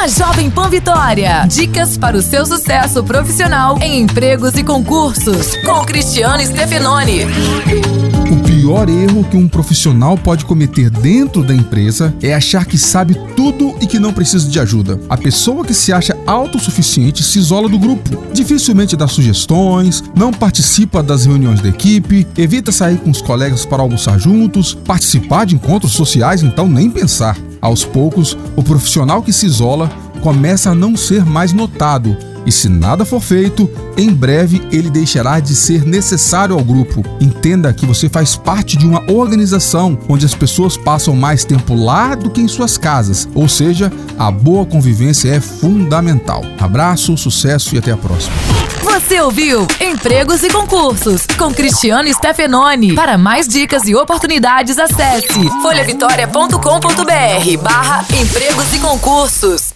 na Jovem Pan Vitória. Dicas para o seu sucesso profissional em empregos e concursos, com Cristiano Stefanoni. O pior erro que um profissional pode cometer dentro da empresa é achar que sabe tudo e que não precisa de ajuda. A pessoa que se acha autossuficiente se isola do grupo, dificilmente dá sugestões, não participa das reuniões da equipe, evita sair com os colegas para almoçar juntos, participar de encontros sociais, então nem pensar. Aos poucos, o profissional que se isola começa a não ser mais notado e se nada for feito, em breve ele deixará de ser necessário ao grupo. Entenda que você faz parte de uma organização onde as pessoas passam mais tempo lá do que em suas casas, ou seja, a boa convivência é fundamental. Abraço, sucesso e até a próxima. Você ouviu Empregos e Concursos com Cristiano Stefanoni. Para mais dicas e oportunidades, acesse folhavitória.com.br barra empregos e concursos.